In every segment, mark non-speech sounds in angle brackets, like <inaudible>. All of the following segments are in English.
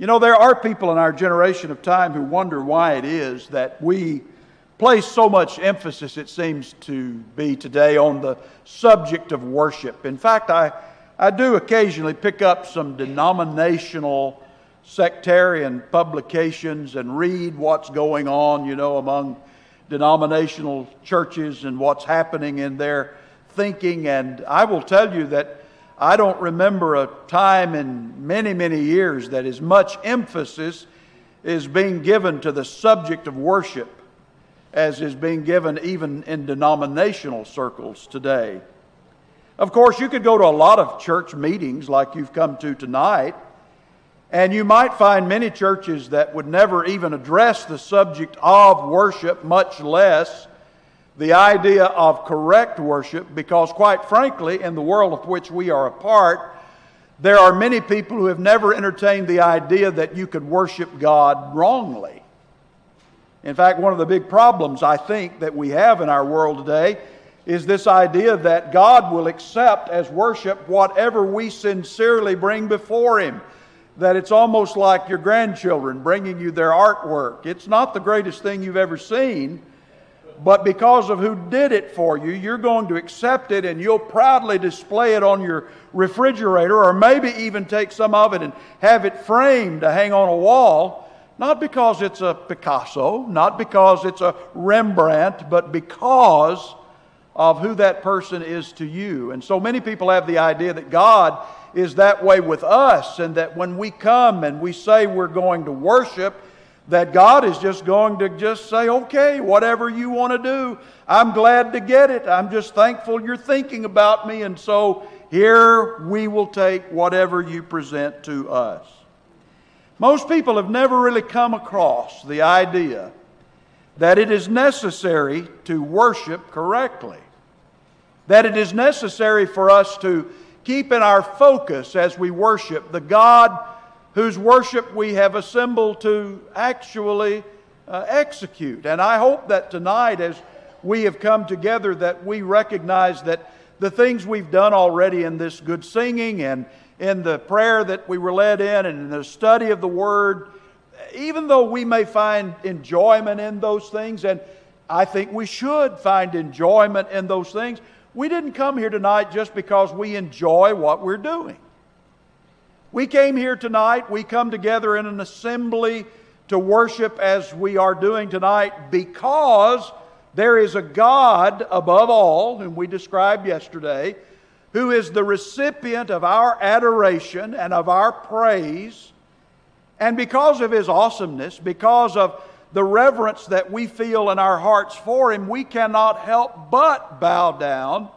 You know, there are people in our generation of time who wonder why it is that we place so much emphasis, it seems to be today, on the subject of worship. In fact, I, I do occasionally pick up some denominational sectarian publications and read what's going on, you know, among denominational churches and what's happening in their thinking. And I will tell you that I don't remember a time in many, many years that as much emphasis is being given to the subject of worship as is being given even in denominational circles today. Of course, you could go to a lot of church meetings like you've come to tonight, and you might find many churches that would never even address the subject of worship, much less the idea of correct worship, because quite frankly, in the world of which we are a part, there are many people who have never entertained the idea that you could worship God wrongly. In fact, one of the big problems I think that we have in our world today is this idea that God will accept as worship whatever we sincerely bring before Him. That it's almost like your grandchildren bringing you their artwork. It's not the greatest thing you've ever seen, but because of who did it for you, you're going to accept it and you'll proudly display it on your refrigerator or maybe even take some of it and have it framed to hang on a wall. Not because it's a Picasso, not because it's a Rembrandt, but because of who that person is to you. And so many people have the idea that God is that way with us, and that when we come and we say we're going to worship, that God is just going to just say, okay, whatever you want to do, I'm glad to get it. I'm just thankful you're thinking about me. And so here we will take whatever you present to us. Most people have never really come across the idea that it is necessary to worship correctly, that it is necessary for us to keep in our focus as we worship the God whose worship we have assembled to actually uh, execute. And I hope that tonight, as we have come together, that we recognize that the things we've done already in this good singing and in the prayer that we were led in and in the study of the Word, even though we may find enjoyment in those things, and I think we should find enjoyment in those things, we didn't come here tonight just because we enjoy what we're doing. We came here tonight, we come together in an assembly to worship as we are doing tonight because there is a God above all, whom we described yesterday, who is the recipient of our adoration and of our praise. And because of his awesomeness, because of the reverence that we feel in our hearts for him, we cannot help but bow down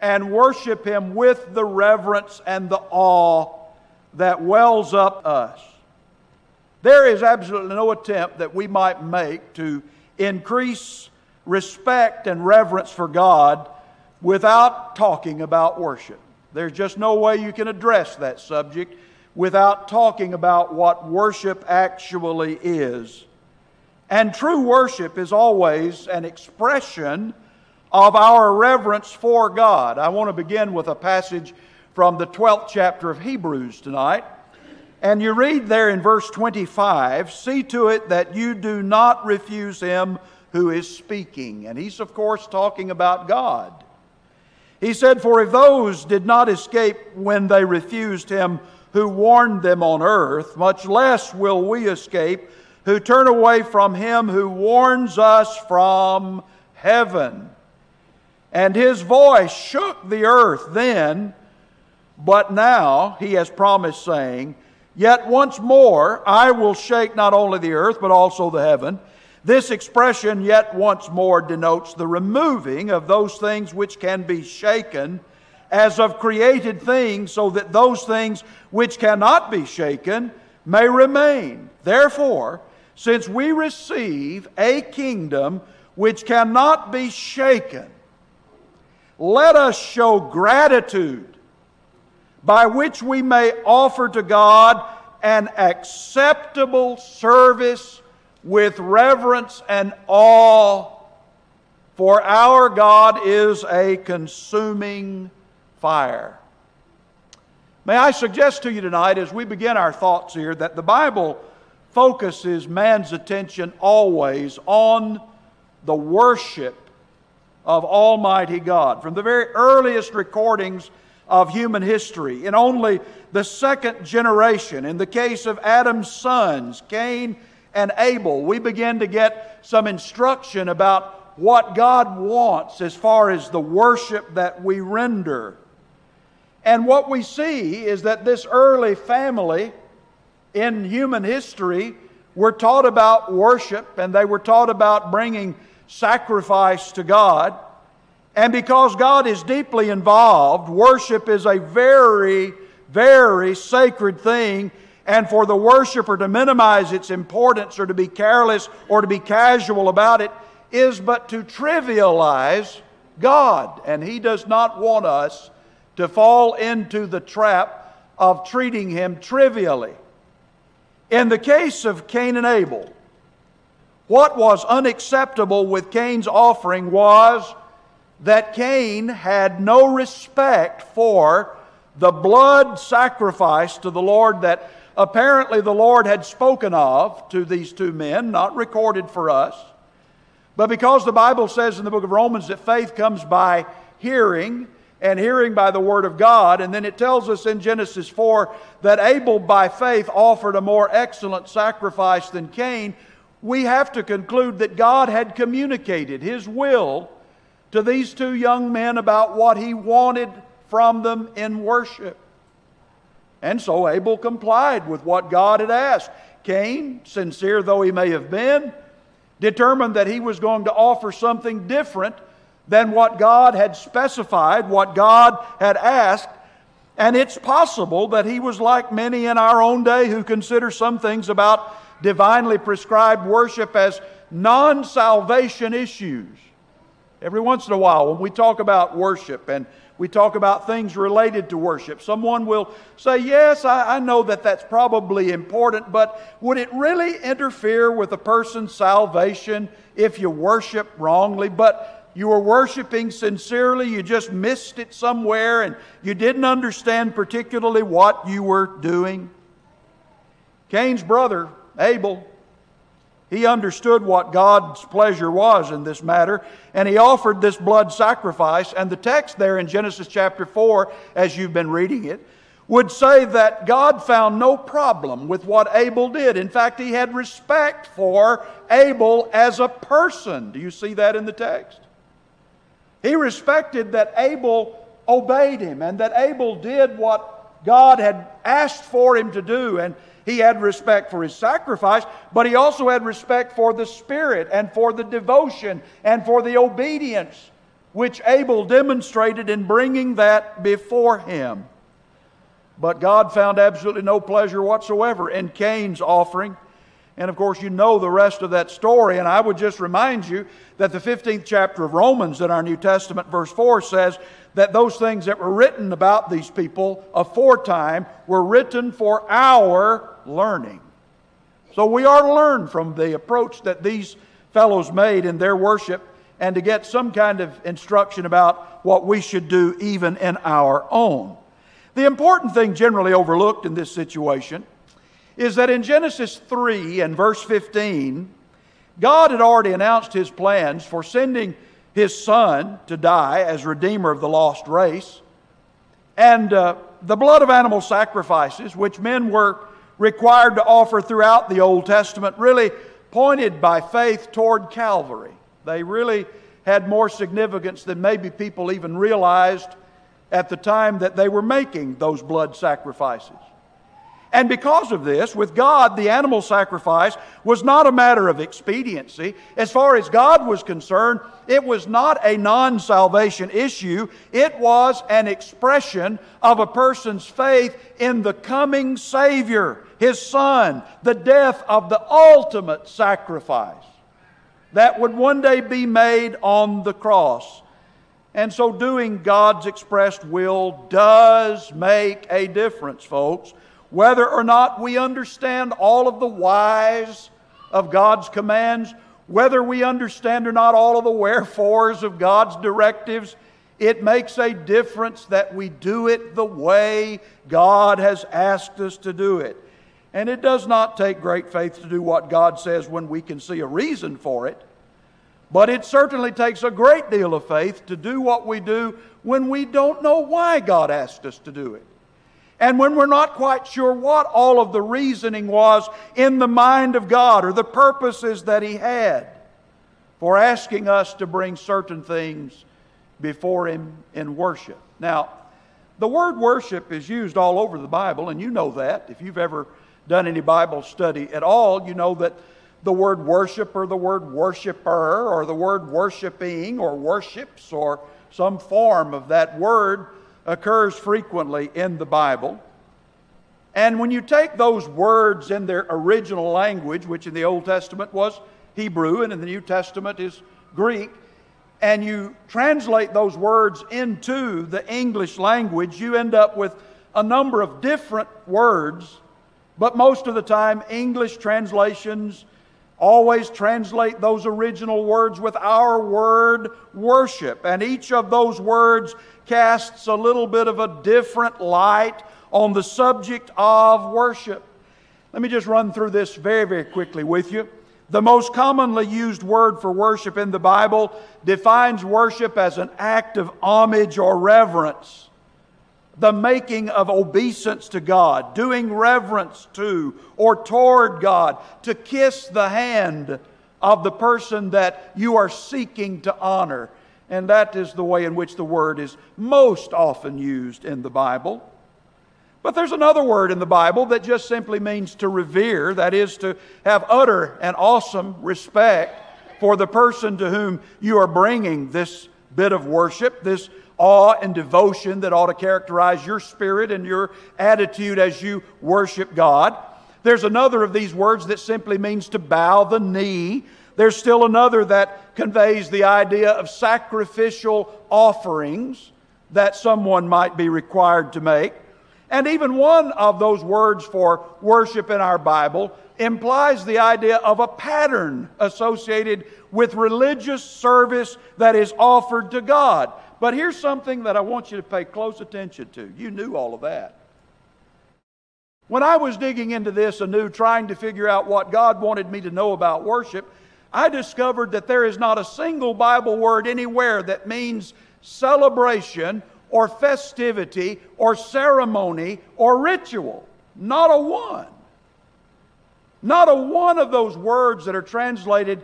and worship him with the reverence and the awe that wells up us. There is absolutely no attempt that we might make to increase respect and reverence for God without talking about worship. There's just no way you can address that subject without talking about what worship actually is. And true worship is always an expression of our reverence for God. I want to begin with a passage from the 12th chapter of Hebrews tonight. And you read there in verse 25 see to it that you do not refuse him who is speaking. And he's, of course, talking about God. He said, For if those did not escape when they refused him who warned them on earth, much less will we escape who turn away from him who warns us from heaven. And his voice shook the earth then but now he has promised, saying, Yet once more I will shake not only the earth, but also the heaven. This expression, yet once more, denotes the removing of those things which can be shaken as of created things, so that those things which cannot be shaken may remain. Therefore, since we receive a kingdom which cannot be shaken, let us show gratitude by which we may offer to God an acceptable service with reverence and awe, for our God is a consuming fire. May I suggest to you tonight, as we begin our thoughts here, that the Bible focuses man's attention always on the worship of Almighty God. From the very earliest recordings of human history, in only the second generation, in the case of Adam's sons, Cain and Abel, we begin to get some instruction about what God wants as far as the worship that we render. And what we see is that this early family in human history were taught about worship and they were taught about bringing sacrifice to God. And because God is deeply involved, worship is a very, very sacred thing. And for the worshiper to minimize its importance or to be careless or to be casual about it is but to trivialize God. And He does not want us to fall into the trap of treating Him trivially. In the case of Cain and Abel, what was unacceptable with Cain's offering was that Cain had no respect for the blood sacrifice to the Lord that apparently the Lord had spoken of to these two men, not recorded for us. But because the Bible says in the book of Romans that faith comes by hearing, and hearing by the word of God. And then it tells us in Genesis 4 that Abel, by faith, offered a more excellent sacrifice than Cain. We have to conclude that God had communicated his will to these two young men about what he wanted from them in worship. And so Abel complied with what God had asked. Cain, sincere though he may have been, determined that he was going to offer something different than what God had specified, what God had asked. And it's possible that he was like many in our own day who consider some things about divinely prescribed worship as non salvation issues. Every once in a while, when we talk about worship and we talk about things related to worship, someone will say, Yes, I, I, know that that's probably important, but would it really interfere with a person's salvation if you worship wrongly? But you were worshiping sincerely, you just missed it somewhere, and you didn't understand particularly what you were doing. Cain's brother, Abel, he understood what God's pleasure was in this matter, and he offered this blood sacrifice. And the text there in Genesis chapter 4, as you've been reading it, would say that God found no problem with what Abel did. In fact, he had respect for Abel as a person. Do you see that in the text? He respected that Abel obeyed him and that Abel did what God had asked for him to do. And he had respect for his sacrifice, but he also had respect for the spirit and for the devotion and for the obedience which Abel demonstrated in bringing that before him. But God found absolutely no pleasure whatsoever in Cain's offering. And of course, you know the rest of that story. And I would just remind you that the 15th chapter of Romans in our New Testament, verse 4, says that those things that were written about these people aforetime were written for our learning. So we are to learn from the approach that these fellows made in their worship and to get some kind of instruction about what we should do even in our own. The important thing generally overlooked in this situation is that in Genesis 3 and verse 15, God had already announced his plans for sending his son to die as redeemer of the lost race. And uh, the blood of animal sacrifices, which men were required to offer throughout the Old Testament, really pointed by faith toward Calvary. They really had more significance than maybe people even realized at the time that they were making those blood sacrifices. And because of this, with God, the animal sacrifice was not a matter of expediency. As far as God was concerned, it was not a non salvation issue, it was an expression of a person's faith in the coming Savior, His Son, the death of the ultimate sacrifice that would one day be made on the cross. And so, doing God's expressed will does make a difference, folks whether or not we understand all of the whys of God's commands, whether we understand or not all of the wherefores of God's directives, It makes a difference that we do it the way God has asked us to do it. And it does not take great faith to do what God says when we can see a reason for it. But it certainly takes a great deal of faith to do what we do when we don't know why God asked us to do it. And when we're not quite sure what all of the reasoning was in the mind of God or the purposes that He had for asking us to bring certain things before Him in worship. Now, the word worship is used all over the Bible, and you know that. If you've ever done any Bible study at all, you know that the word worship or the word worshiper or the word worshiping or worships or some form of that word occurs frequently in the Bible. And when you take those words in their original language, which in the Old Testament was Hebrew and in the New Testament is Greek, and you translate those words into the English language, you end up with a number of different words but most of the time, English translations always translate those original words with our word worship. And each of those words casts a little bit of a different light on the subject of worship. Let me just run through this very, very quickly with you. The most commonly used word for worship in the Bible defines worship as an act of homage or reverence the making of obeisance to God, doing reverence to or toward God, to kiss the hand of the person that you are seeking to honor. And that is the way in which the word is most often used in the Bible. But there's another word in the Bible that just simply means to revere, that is, to have utter and awesome respect for the person to whom you are bringing this bit of worship, this awe and devotion that ought to characterize your spirit and your attitude as you worship God. There's another of these words that simply means to bow the knee. There's still another that conveys the idea of sacrificial offerings that someone might be required to make. And even one of those words for worship in our Bible implies the idea of a pattern associated with religious service that is offered to God. But here's something that I want you to pay close attention to. You knew all of that. When I was digging into this anew, trying to figure out what God wanted me to know about worship, I discovered that there is not a single Bible word anywhere that means celebration or festivity or ceremony or ritual. Not a one. Not a one of those words that are translated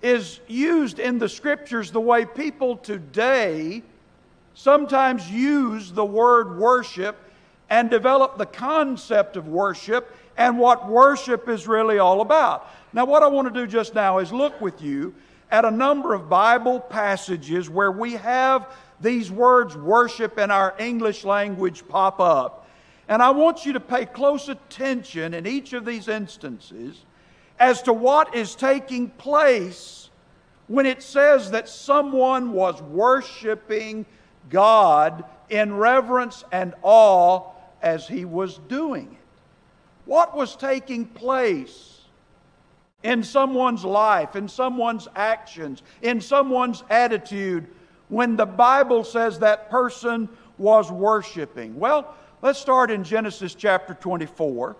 is used in the scriptures the way people today sometimes use the word worship and develop the concept of worship and what worship is really all about. Now, what I want to do just now is look with you at a number of Bible passages where we have these words worship in our English language pop up. And I want you to pay close attention in each of these instances as to what is taking place when it says that someone was worshiping God in reverence and awe as he was doing it. What was taking place in someone's life, in someone's actions, in someone's attitude when the Bible says that person was worshiping? Well, let's start in Genesis chapter 24.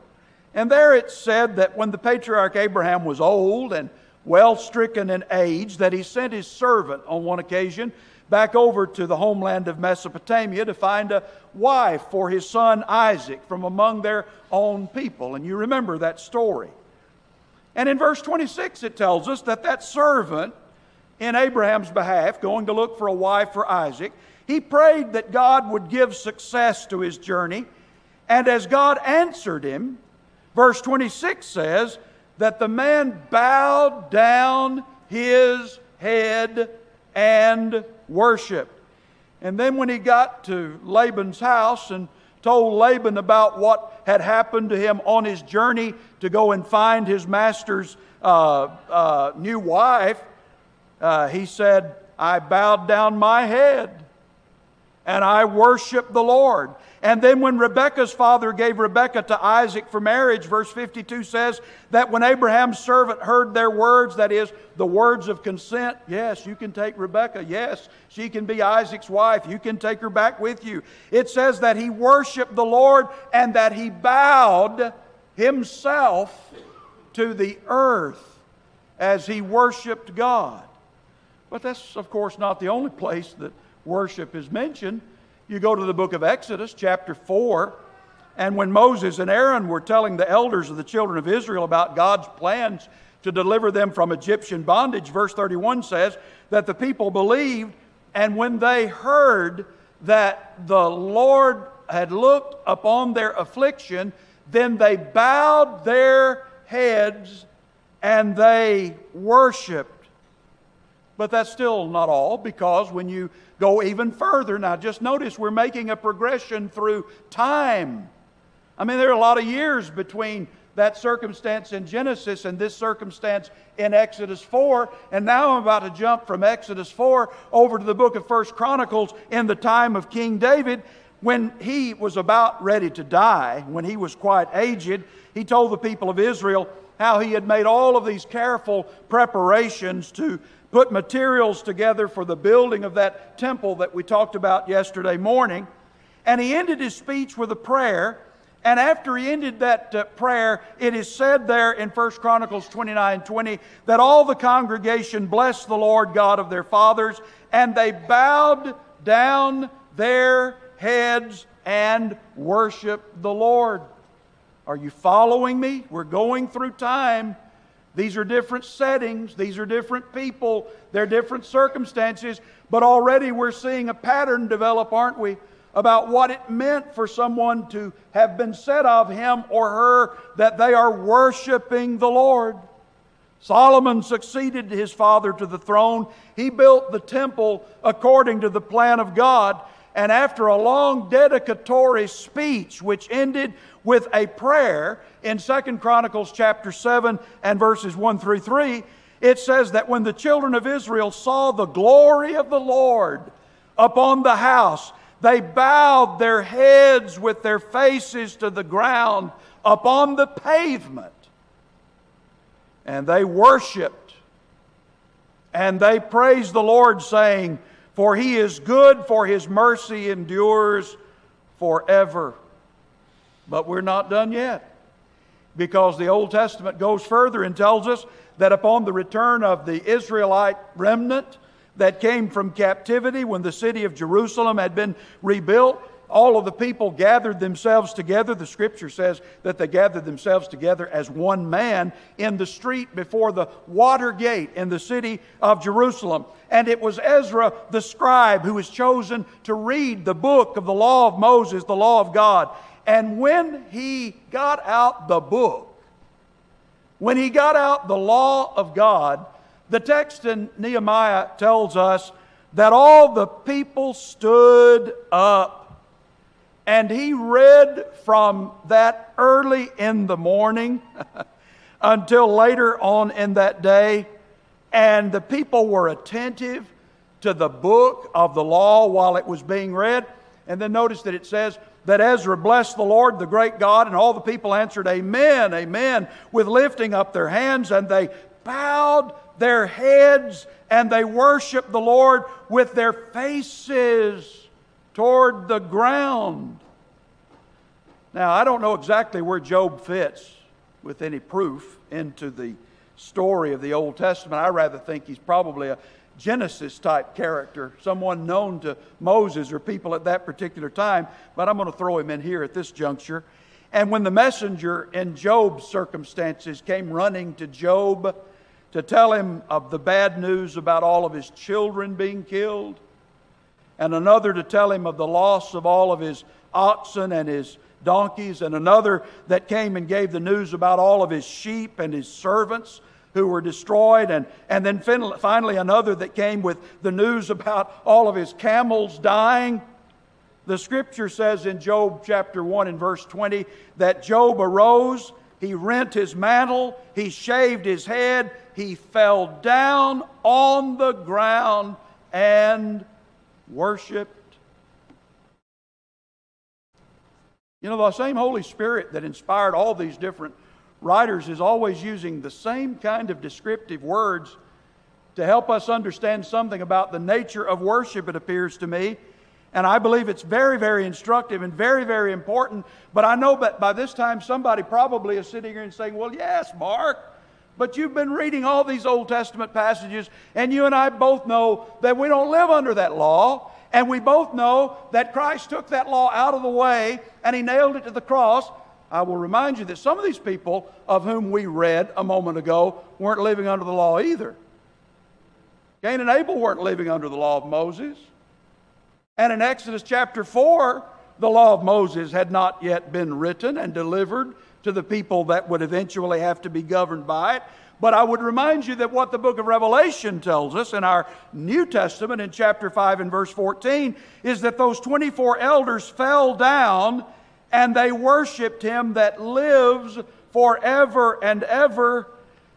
And there it said that when the patriarch Abraham was old and well stricken in age, that he sent his servant on one occasion back over to the homeland of Mesopotamia to find a wife for his son Isaac from among their own people. And you remember that story. And in verse 26, it tells us that that servant, in Abraham's behalf, going to look for a wife for Isaac, he prayed that God would give success to his journey. And as God answered him, Verse 26 says that the man bowed down his head and worshiped. And then when he got to Laban's house and told Laban about what had happened to him on his journey to go and find his master's uh, uh, new wife, uh, he said, I bowed down my head. And I worship the Lord. And then when Rebekah's father gave Rebekah to Isaac for marriage, verse 52 says that when Abraham's servant heard their words, that is, the words of consent, yes, you can take Rebekah. Yes, she can be Isaac's wife. You can take her back with you. It says that he worshiped the Lord and that he bowed himself to the earth as he worshiped God. But that's, of course, not the only place that worship is mentioned. You go to the book of Exodus, chapter 4, and when Moses and Aaron were telling the elders of the children of Israel about God's plans to deliver them from Egyptian bondage, verse 31 says that the people believed, and when they heard that the Lord had looked upon their affliction, then they bowed their heads and they worshiped but that's still not all because when you go even further, now just notice we're making a progression through time. I mean, there are a lot of years between that circumstance in Genesis and this circumstance in Exodus 4. And now I'm about to jump from Exodus 4 over to the book of First Chronicles in the time of King David. When he was about ready to die, when he was quite aged, he told the people of Israel how he had made all of these careful preparations to put materials together for the building of that temple that we talked about yesterday morning. And he ended his speech with a prayer. And after he ended that uh, prayer, it is said there in 1 Chronicles 29 20 that all the congregation blessed the Lord God of their fathers, and they bowed down their heads and worshiped the Lord. Are you following me? We're going through time these are different settings, these are different people, they're different circumstances, but already we're seeing a pattern develop, aren't we? About what it meant for someone to have been said of him or her that they are worshiping the Lord. Solomon succeeded his father to the throne. He built the temple according to the plan of God. And after a long dedicatory speech, which ended with a prayer in Second Chronicles chapter 7 and verses 1 through 3, it says that when the children of Israel saw the glory of the Lord upon the house, they bowed their heads with their faces to the ground upon the pavement. And they worshiped and they praised the Lord, saying, For he is good, for his mercy endures forever. But we're not done yet because the Old Testament goes further and tells us that upon the return of the Israelite remnant that came from captivity when the city of Jerusalem had been rebuilt, all of the people gathered themselves together. The scripture says that they gathered themselves together as one man in the street before the water gate in the city of Jerusalem. And it was Ezra the scribe who was chosen to read the book of the law of Moses, the law of God. And when he got out the book, when he got out the law of God, the text in Nehemiah tells us that all the people stood up. And he read from that early in the morning <laughs> until later on in that day. And the people were attentive to the book of the law while it was being read. And then notice that it says, that Ezra blessed the Lord, the great God, and all the people answered, Amen, Amen, with lifting up their hands, and they bowed their heads and they worshiped the Lord with their faces toward the ground. Now, I don't know exactly where Job fits with any proof into the story of the Old Testament. I rather think he's probably a Genesis type character, someone known to Moses or people at that particular time, but I'm going to throw him in here at this juncture. And when the messenger in Job's circumstances came running to Job to tell him of the bad news about all of his children being killed, and another to tell him of the loss of all of his oxen and his donkeys, and another that came and gave the news about all of his sheep and his servants who were destroyed, and, and then finally another that came with the news about all of his camels dying. The scripture says in Job chapter 1 and verse 20 that Job arose, he rent his mantle, he shaved his head, he fell down on the ground and worshiped You know, the same Holy Spirit that inspired all these different writers is always using the same kind of descriptive words to help us understand something about the nature of worship, it appears to me. And I believe it's very, very instructive and very, very important. But I know that by this time somebody probably is sitting here and saying, Well, yes, Mark, but you've been reading all these Old Testament passages, and you and I both know that we don't live under that law. And we both know that Christ took that law out of the way and he nailed it to the cross. I will remind you that some of these people of whom we read a moment ago weren't living under the law either. Cain and Abel weren't living under the law of Moses. And in Exodus chapter 4, the law of Moses had not yet been written and delivered to the people that would eventually have to be governed by it. But I would remind you that what the book of Revelation tells us in our New Testament in chapter 5 and verse 14 is that those 24 elders fell down and they worshiped him that lives forever and ever.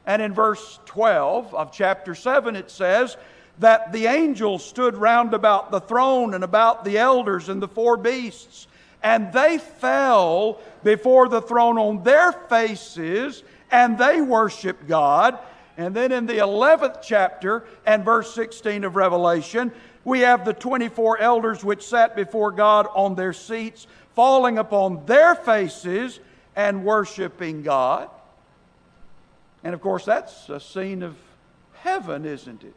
And in verse 12 of chapter 7, it says that the angels stood round about the throne and about the elders and the four beasts, and they fell before the throne on their faces and they worshiped God. And then in the 11th chapter and verse 16 of Revelation, we have the 24 elders which sat before God on their seats falling upon their faces and worshiping God. And of course, that's a scene of heaven, isn't it?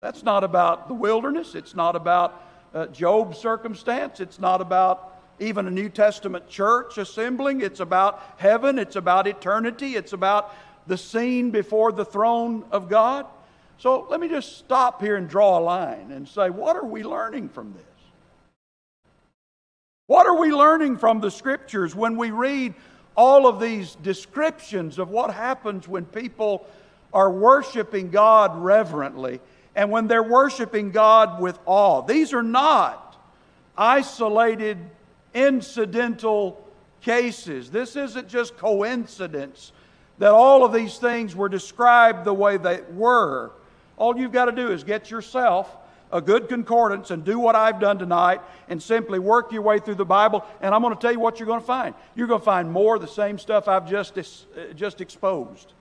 That's not about the wilderness. It's not about uh, Job's circumstance. It's not about even a New Testament church assembling. It's about heaven. It's about eternity. It's about the scene before the throne of God. So let me just stop here and draw a line and say, what are we learning from this? What are we learning from the scriptures when we read all of these descriptions of what happens when people are worshiping God reverently and when they're worshiping God with awe? These are not isolated, incidental cases. This isn't just coincidence that all of these things were described the way they were. All you've got to do is get yourself a good concordance and do what I've done tonight and simply work your way through the Bible. And I'm going to tell you what you're going to find. You're going to find more of the same stuff I've just, uh, just exposed.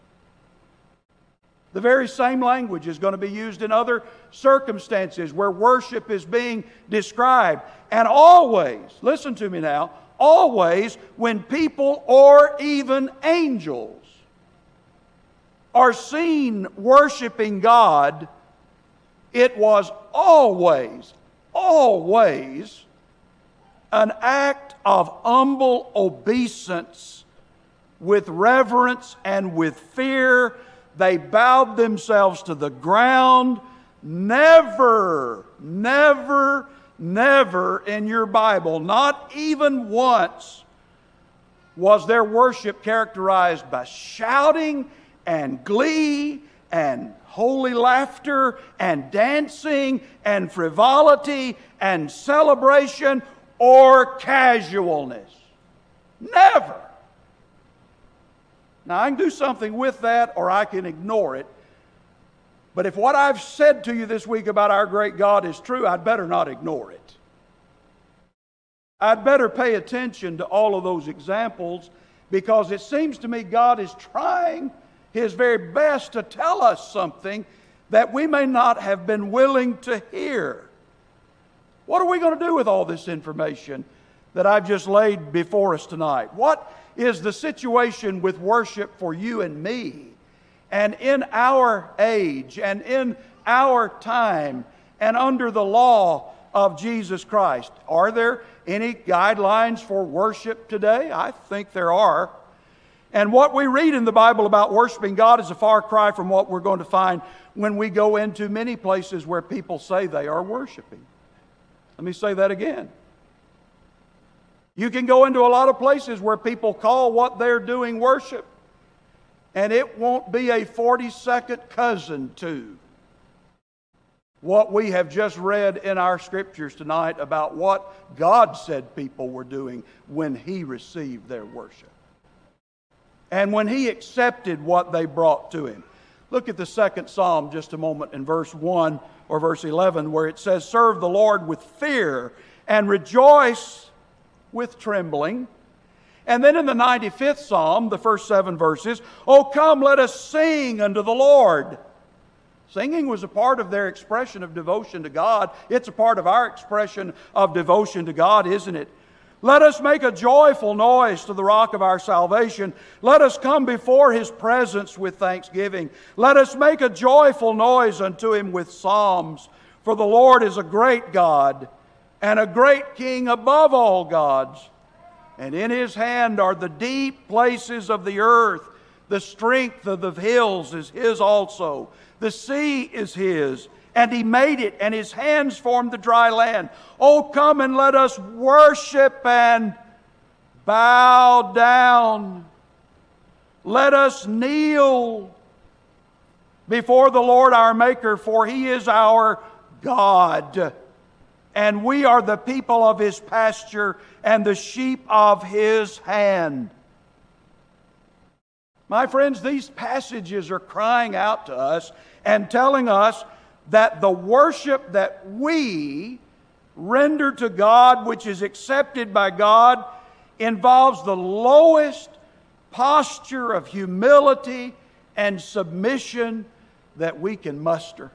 The very same language is going to be used in other circumstances where worship is being described. And always, listen to me now, always when people or even angels are seen worshiping God, it was always, always an act of humble obeisance with reverence and with fear. They bowed themselves to the ground. Never, never, never in your Bible, not even once, was their worship characterized by shouting and glee and holy laughter and dancing and frivolity and celebration or casualness. Never. Now, I can do something with that or I can ignore it. But if what I've said to you this week about our great God is true, I'd better not ignore it. I'd better pay attention to all of those examples because it seems to me God is trying his very best to tell us something that we may not have been willing to hear. What are we going to do with all this information that I've just laid before us tonight? What is the situation with worship for you and me? And in our age and in our time and under the law of Jesus Christ, are there any guidelines for worship today? I think there are. And what we read in the Bible about worshiping God is a far cry from what we're going to find when we go into many places where people say they are worshiping. Let me say that again. You can go into a lot of places where people call what they're doing worship, and it won't be a 40 second cousin to what we have just read in our scriptures tonight about what God said people were doing when He received their worship and when he accepted what they brought to him. Look at the second psalm just a moment in verse 1 or verse 11, where it says, Serve the Lord with fear and rejoice with trembling. And then in the 95th Psalm, the first seven verses, Oh, come, let us sing unto the Lord. Singing was a part of their expression of devotion to God. It's a part of our expression of devotion to God, isn't it? Let us make a joyful noise to the rock of our salvation. Let us come before his presence with thanksgiving. Let us make a joyful noise unto him with psalms. For the Lord is a great God and a great King above all gods. And in his hand are the deep places of the earth. The strength of the hills is his also. The sea is his and he made it, and his hands formed the dry land. Oh, come and let us worship and bow down. Let us kneel before the Lord our Maker, for he is our God. And we are the people of his pasture and the sheep of his hand. My friends, these passages are crying out to us and telling us that the worship that we render to God, which is accepted by God, involves the lowest posture of humility and submission that we can muster.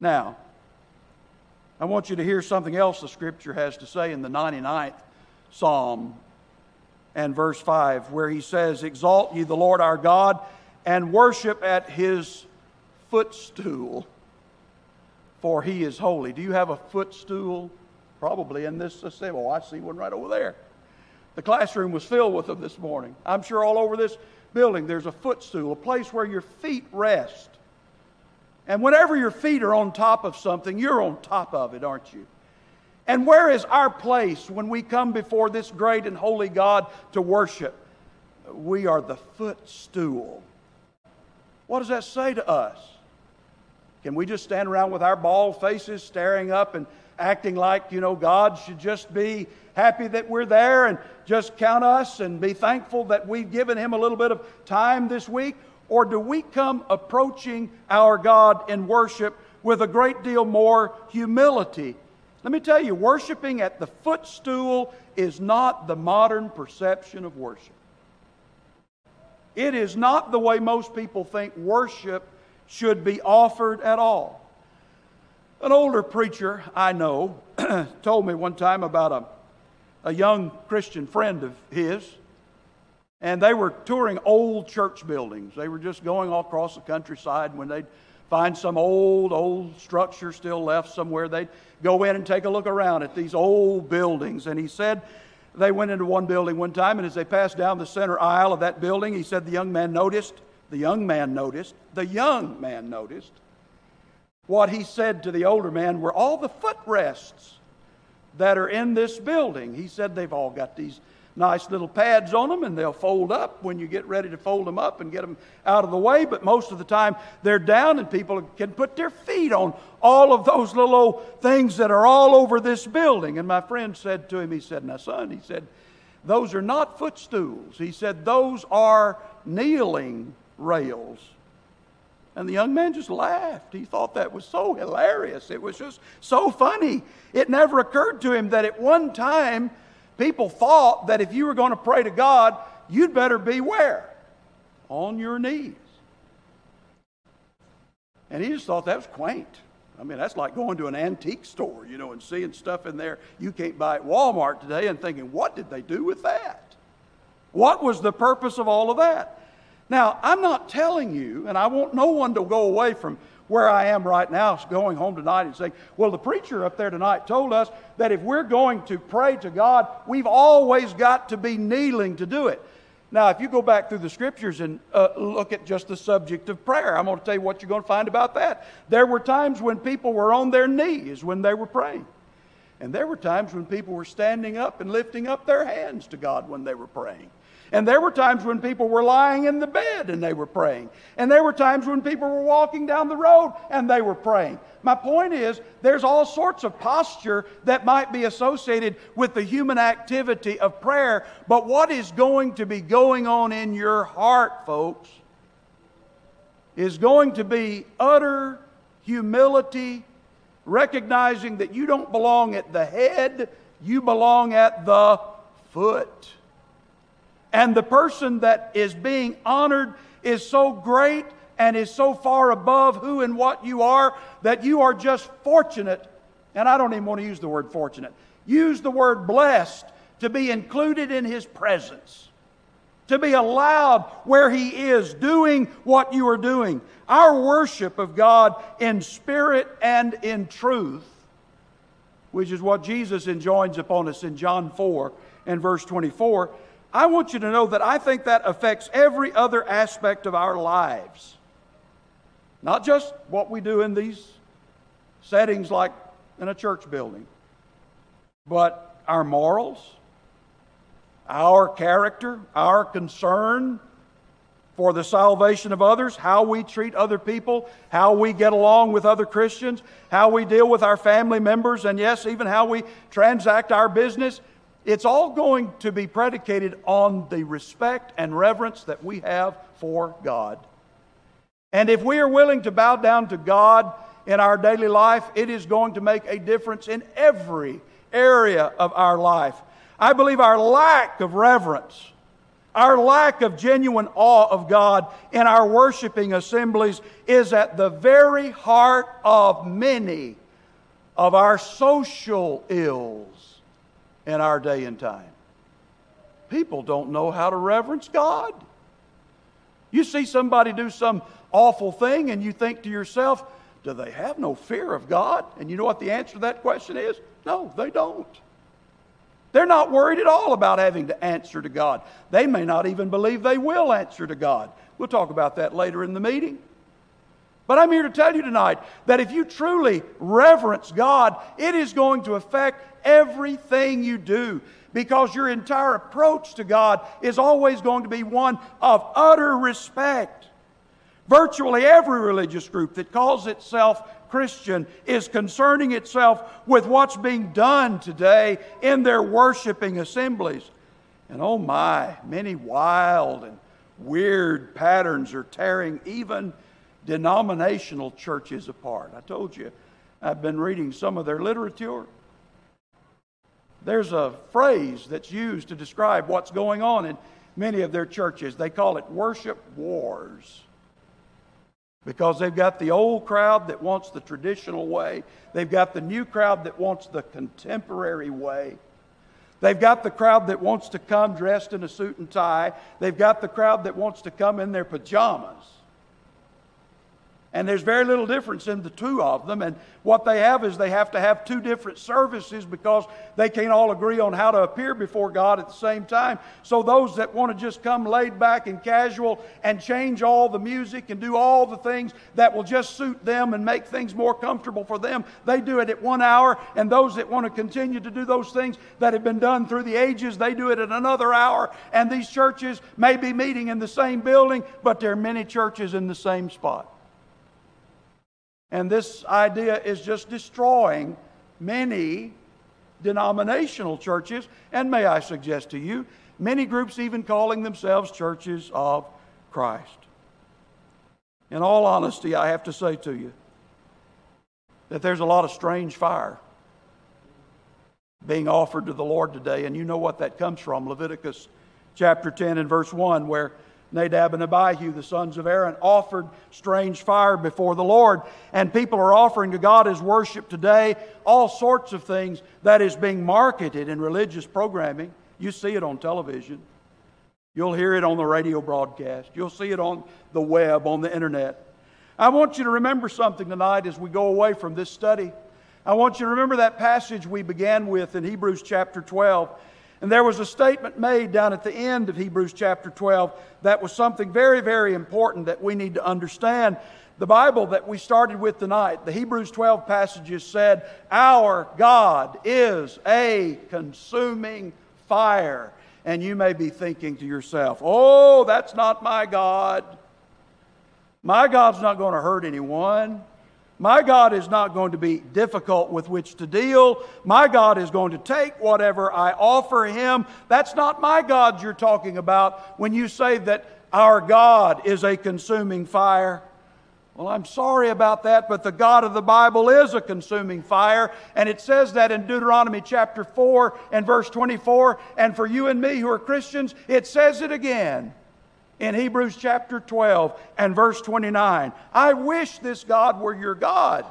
Now, I want you to hear something else the scripture has to say in the 99th Psalm and verse 5, where he says, Exalt ye the Lord our God and worship at his footstool, for he is holy. Do you have a footstool? Probably in this assembly. Oh, I see one right over there. The classroom was filled with them this morning. I'm sure all over this building there's a footstool, a place where your feet rest. And whenever your feet are on top of something, you're on top of it, aren't you? And where is our place when we come before this great and holy God to worship? We are the footstool. What does that say to us? Can we just stand around with our bald faces staring up and acting like, you know, God should just be happy that we're there and just count us and be thankful that we've given Him a little bit of time this week? Or do we come approaching our God in worship with a great deal more humility? Let me tell you, worshiping at the footstool is not the modern perception of worship. It is not the way most people think worship should be offered at all. An older preacher I know <clears throat> told me one time about a, a young Christian friend of his, and they were touring old church buildings. They were just going all across the countryside. When they'd find some old, old structure still left somewhere, they'd go in and take a look around at these old buildings. And he said they went into one building one time, and as they passed down the center aisle of that building, he said the young man noticed the young man noticed, the young man noticed, what he said to the older man were all the footrests that are in this building. He said they've all got these nice little pads on them and they'll fold up when you get ready to fold them up and get them out of the way. But most of the time they're down and people can put their feet on all of those little old things that are all over this building. And my friend said to him, he said, Now, son, he said, those are not footstools. He said, those are kneeling rails. And the young man just laughed. He thought that was so hilarious. It was just so funny. It never occurred to him that at one time people thought that if you were going to pray to God, you'd better be where? On your knees. And he just thought that was quaint. I mean, that's like going to an antique store, you know, and seeing stuff in there you can't buy at Walmart today and thinking, what did they do with that? What was the purpose of all of that? Now, I'm not telling you, and I want no one to go away from where I am right now, going home tonight and saying, well, the preacher up there tonight told us that if we're going to pray to God, we've always got to be kneeling to do it. Now, if you go back through the scriptures and uh, look at just the subject of prayer, I'm going to tell you what you're going to find about that. There were times when people were on their knees when they were praying. And there were times when people were standing up and lifting up their hands to God when they were praying. And there were times when people were lying in the bed and they were praying. And there were times when people were walking down the road and they were praying. My point is, there's all sorts of posture that might be associated with the human activity of prayer. But what is going to be going on in your heart, folks, is going to be utter humility, recognizing that you don't belong at the head, You belong at the foot. And the person that is being honored is so great and is so far above who and what you are that you are just fortunate. And I don't even want to use the word fortunate. Use the word blessed to be included in his presence, to be allowed where he is doing what you are doing. Our worship of God in spirit and in truth, which is what Jesus enjoins upon us in John 4 and verse 24. I want you to know that I think that affects every other aspect of our lives. Not just what we do in these settings like in a church building, but our morals, our character, our concern for the salvation of others, how we treat other people, how we get along with other Christians, how we deal with our family members, and yes, even how we transact our business. It's all going to be predicated on the respect and reverence that we have for God. And if we are willing to bow down to God in our daily life, it is going to make a difference in every area of our life. I believe our lack of reverence, our lack of genuine awe of God in our worshiping assemblies is at the very heart of many of our social ills in our day and time. People don't know how to reverence God. You see somebody do some awful thing and you think to yourself, do they have no fear of God? And you know what the answer to that question is? No, they don't. They're not worried at all about having to answer to God. They may not even believe they will answer to God. We'll talk about that later in the meeting. But I'm here to tell you tonight that if you truly reverence God, it is going to affect everything you do because your entire approach to God is always going to be one of utter respect. Virtually every religious group that calls itself Christian is concerning itself with what's being done today in their worshiping assemblies. And oh my, many wild and weird patterns are tearing even denominational churches apart. I told you, I've been reading some of their literature. There's a phrase that's used to describe what's going on in many of their churches. They call it worship wars. Because they've got the old crowd that wants the traditional way, they've got the new crowd that wants the contemporary way. They've got the crowd that wants to come dressed in a suit and tie. They've got the crowd that wants to come in their pajamas. And there's very little difference in the two of them. And what they have is they have to have two different services because they can't all agree on how to appear before God at the same time. So those that want to just come laid back and casual and change all the music and do all the things that will just suit them and make things more comfortable for them, they do it at one hour. And those that want to continue to do those things that have been done through the ages, they do it at another hour. And these churches may be meeting in the same building, but there are many churches in the same spot. And this idea is just destroying many denominational churches, and may I suggest to you, many groups even calling themselves churches of Christ. In all honesty, I have to say to you that there's a lot of strange fire being offered to the Lord today, and you know what that comes from. Leviticus chapter 10 and verse 1, where Nadab and Abihu, the sons of Aaron, offered strange fire before the Lord. And people are offering to God as worship today all sorts of things that is being marketed in religious programming. You see it on television. You'll hear it on the radio broadcast. You'll see it on the web, on the internet. I want you to remember something tonight as we go away from this study. I want you to remember that passage we began with in Hebrews chapter 12 and there was a statement made down at the end of Hebrews chapter 12 that was something very, very important that we need to understand. The Bible that we started with tonight, the Hebrews 12 passages said, Our God is a consuming fire. And you may be thinking to yourself, Oh, that's not my God. My God's not going to hurt anyone. My God is not going to be difficult with which to deal. My God is going to take whatever I offer him. That's not my God you're talking about when you say that our God is a consuming fire. Well, I'm sorry about that, but the God of the Bible is a consuming fire. And it says that in Deuteronomy chapter 4 and verse 24. And for you and me who are Christians, it says it again in Hebrews chapter 12 and verse 29. I wish this God were your God.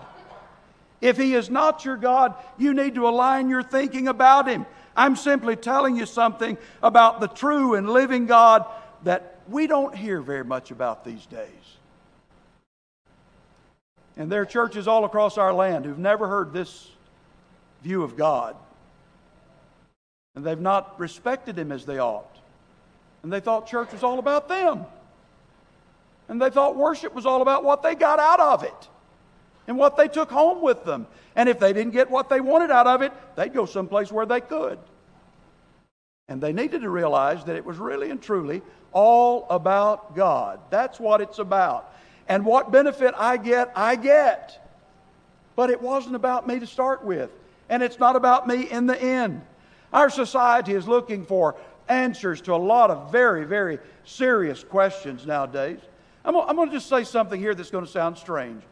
If he is not your God, you need to align your thinking about him. I'm simply telling you something about the true and living God that we don't hear very much about these days. And there are churches all across our land who've never heard this view of God. And they've not respected Him as they ought. And they thought church was all about them. And they thought worship was all about what they got out of it and what they took home with them. And if they didn't get what they wanted out of it, they'd go someplace where they could. And they needed to realize that it was really and truly all about God. That's what it's about. And what benefit I get, I get. But it wasn't about me to start with. And it's not about me in the end. Our society is looking for answers to a lot of very, very serious questions nowadays. I'm, I'm going to just say something here that's going to sound strange.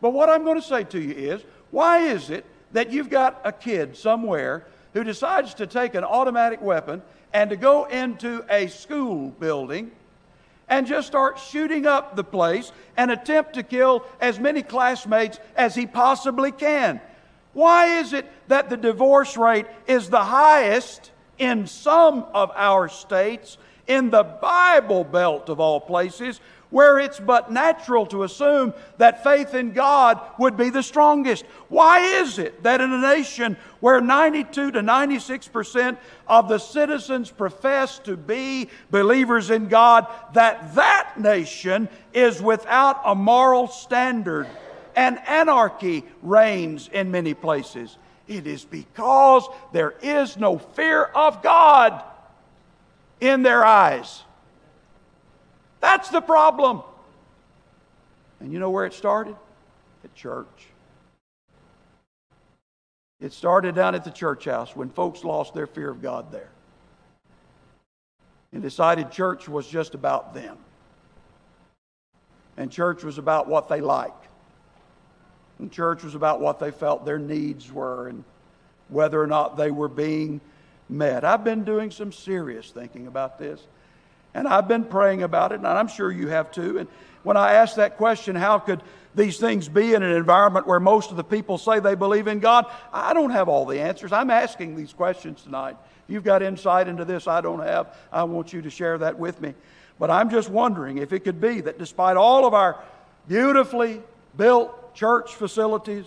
But what I'm going to say to you is why is it that you've got a kid somewhere who decides to take an automatic weapon and to go into a school building and just start shooting up the place and attempt to kill as many classmates as he possibly can. Why is it that the divorce rate is the highest in some of our states, in the Bible Belt of all places, where it's but natural to assume that faith in God would be the strongest. Why is it that in a nation where 92 to 96 percent of the citizens profess to be believers in God, that that nation is without a moral standard and anarchy reigns in many places? It is because there is no fear of God in their eyes. That's the problem. And you know where it started? At church. It started down at the church house when folks lost their fear of God there and decided church was just about them. And church was about what they liked. And church was about what they felt their needs were and whether or not they were being met. I've been doing some serious thinking about this. And I've been praying about it, and I'm sure you have too. And when I ask that question, how could these things be in an environment where most of the people say they believe in God? I don't have all the answers. I'm asking these questions tonight. You've got insight into this I don't have. I want you to share that with me. But I'm just wondering if it could be that despite all of our beautifully built church facilities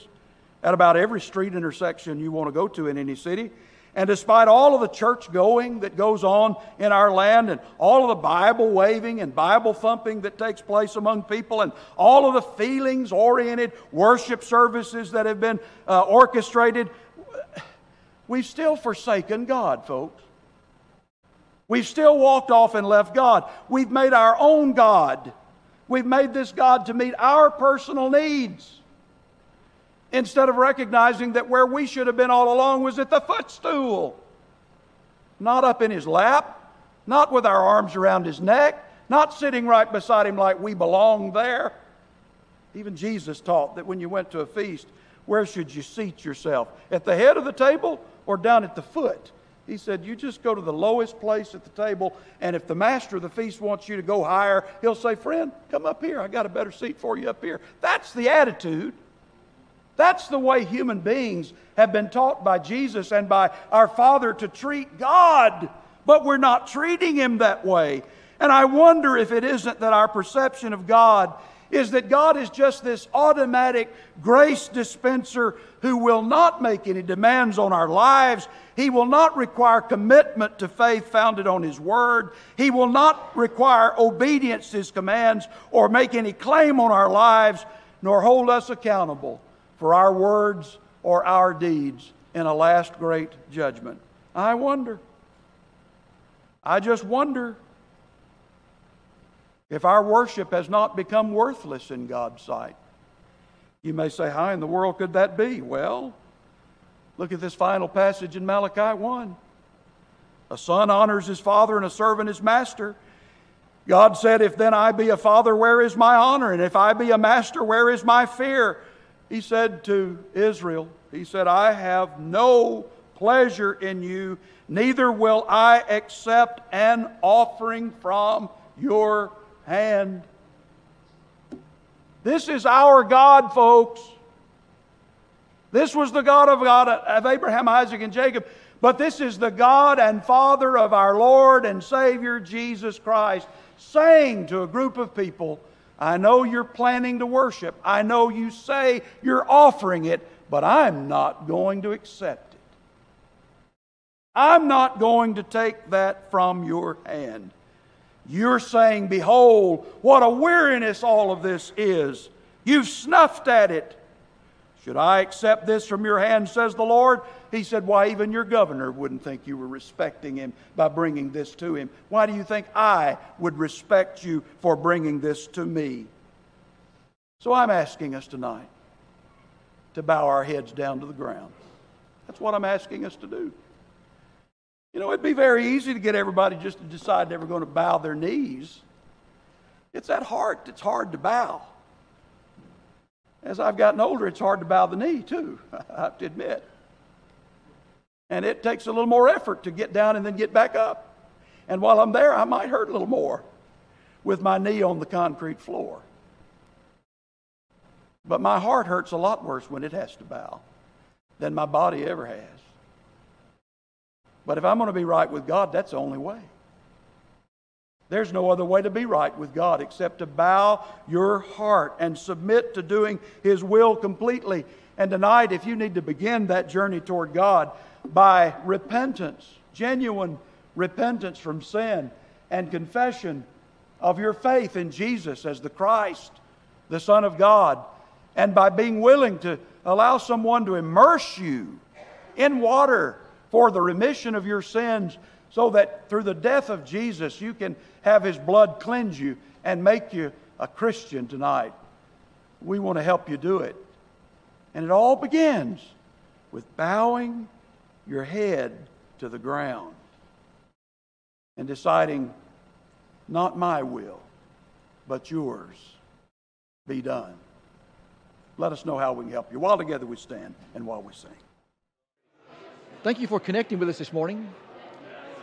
at about every street intersection you want to go to in any city, and despite all of the church going that goes on in our land, and all of the Bible waving and Bible thumping that takes place among people, and all of the feelings oriented worship services that have been uh, orchestrated, we've still forsaken God, folks. We've still walked off and left God. We've made our own God. We've made this God to meet our personal needs instead of recognizing that where we should have been all along was at the footstool. Not up in his lap, not with our arms around his neck, not sitting right beside him like we belong there. Even Jesus taught that when you went to a feast, where should you seat yourself? At the head of the table or down at the foot? He said, You just go to the lowest place at the table, and if the master of the feast wants you to go higher, he'll say, Friend, come up here. I got a better seat for you up here. That's the attitude that's the way human beings have been taught by Jesus and by our Father to treat God, but we're not treating Him that way. And I wonder if it isn't that our perception of God is that God is just this automatic grace dispenser who will not make any demands on our lives. He will not require commitment to faith founded on His Word. He will not require obedience to His commands or make any claim on our lives, nor hold us accountable for our words or our deeds in a last great judgment. I wonder. I just wonder if our worship has not become worthless in God's sight. You may say, How in the world could that be? Well, look at this final passage in Malachi 1. A son honors his father and a servant his master. God said, If then I be a father, where is my honor? And if I be a master, where is my fear? He said to Israel, He said, I have no pleasure in you, neither will I accept an offering from your hand. This is our God, folks. This was the God of God of Abraham, Isaac, and Jacob. But this is the God and Father of our Lord and Savior Jesus Christ, saying to a group of people, I know you're planning to worship. I know you say you're offering it, but I'm not going to accept it. I'm not going to take that from your hand. You're saying, Behold, what a weariness all of this is. You've snuffed at it. Should I accept this from your hand, says the Lord? He said, Why, even your governor wouldn't think you were respecting him by bringing this to him. Why do you think I would respect you for bringing this to me? So I'm asking us tonight to bow our heads down to the ground. That's what I'm asking us to do. You know, it'd be very easy to get everybody just to decide they were going to bow their knees. It's that heart that's hard to bow. As I've gotten older, it's hard to bow the knee, too, <laughs> I have to admit. And it takes a little more effort to get down and then get back up. And while I'm there, I might hurt a little more with my knee on the concrete floor. But my heart hurts a lot worse when it has to bow than my body ever has. But if I'm going to be right with God, that's the only way. There's no other way to be right with God except to bow your heart and submit to doing His will completely. And tonight, if you need to begin that journey toward God by repentance, genuine repentance from sin, and confession of your faith in Jesus as the Christ, the Son of God, and by being willing to allow someone to immerse you in water for the remission of your sins so that through the death of Jesus, you can have his blood cleanse you and make you a Christian tonight. We want to help you do it. And it all begins with bowing your head to the ground and deciding, not my will, but yours be done. Let us know how we can help you. While together we stand and while we sing. Thank you for connecting with us this morning.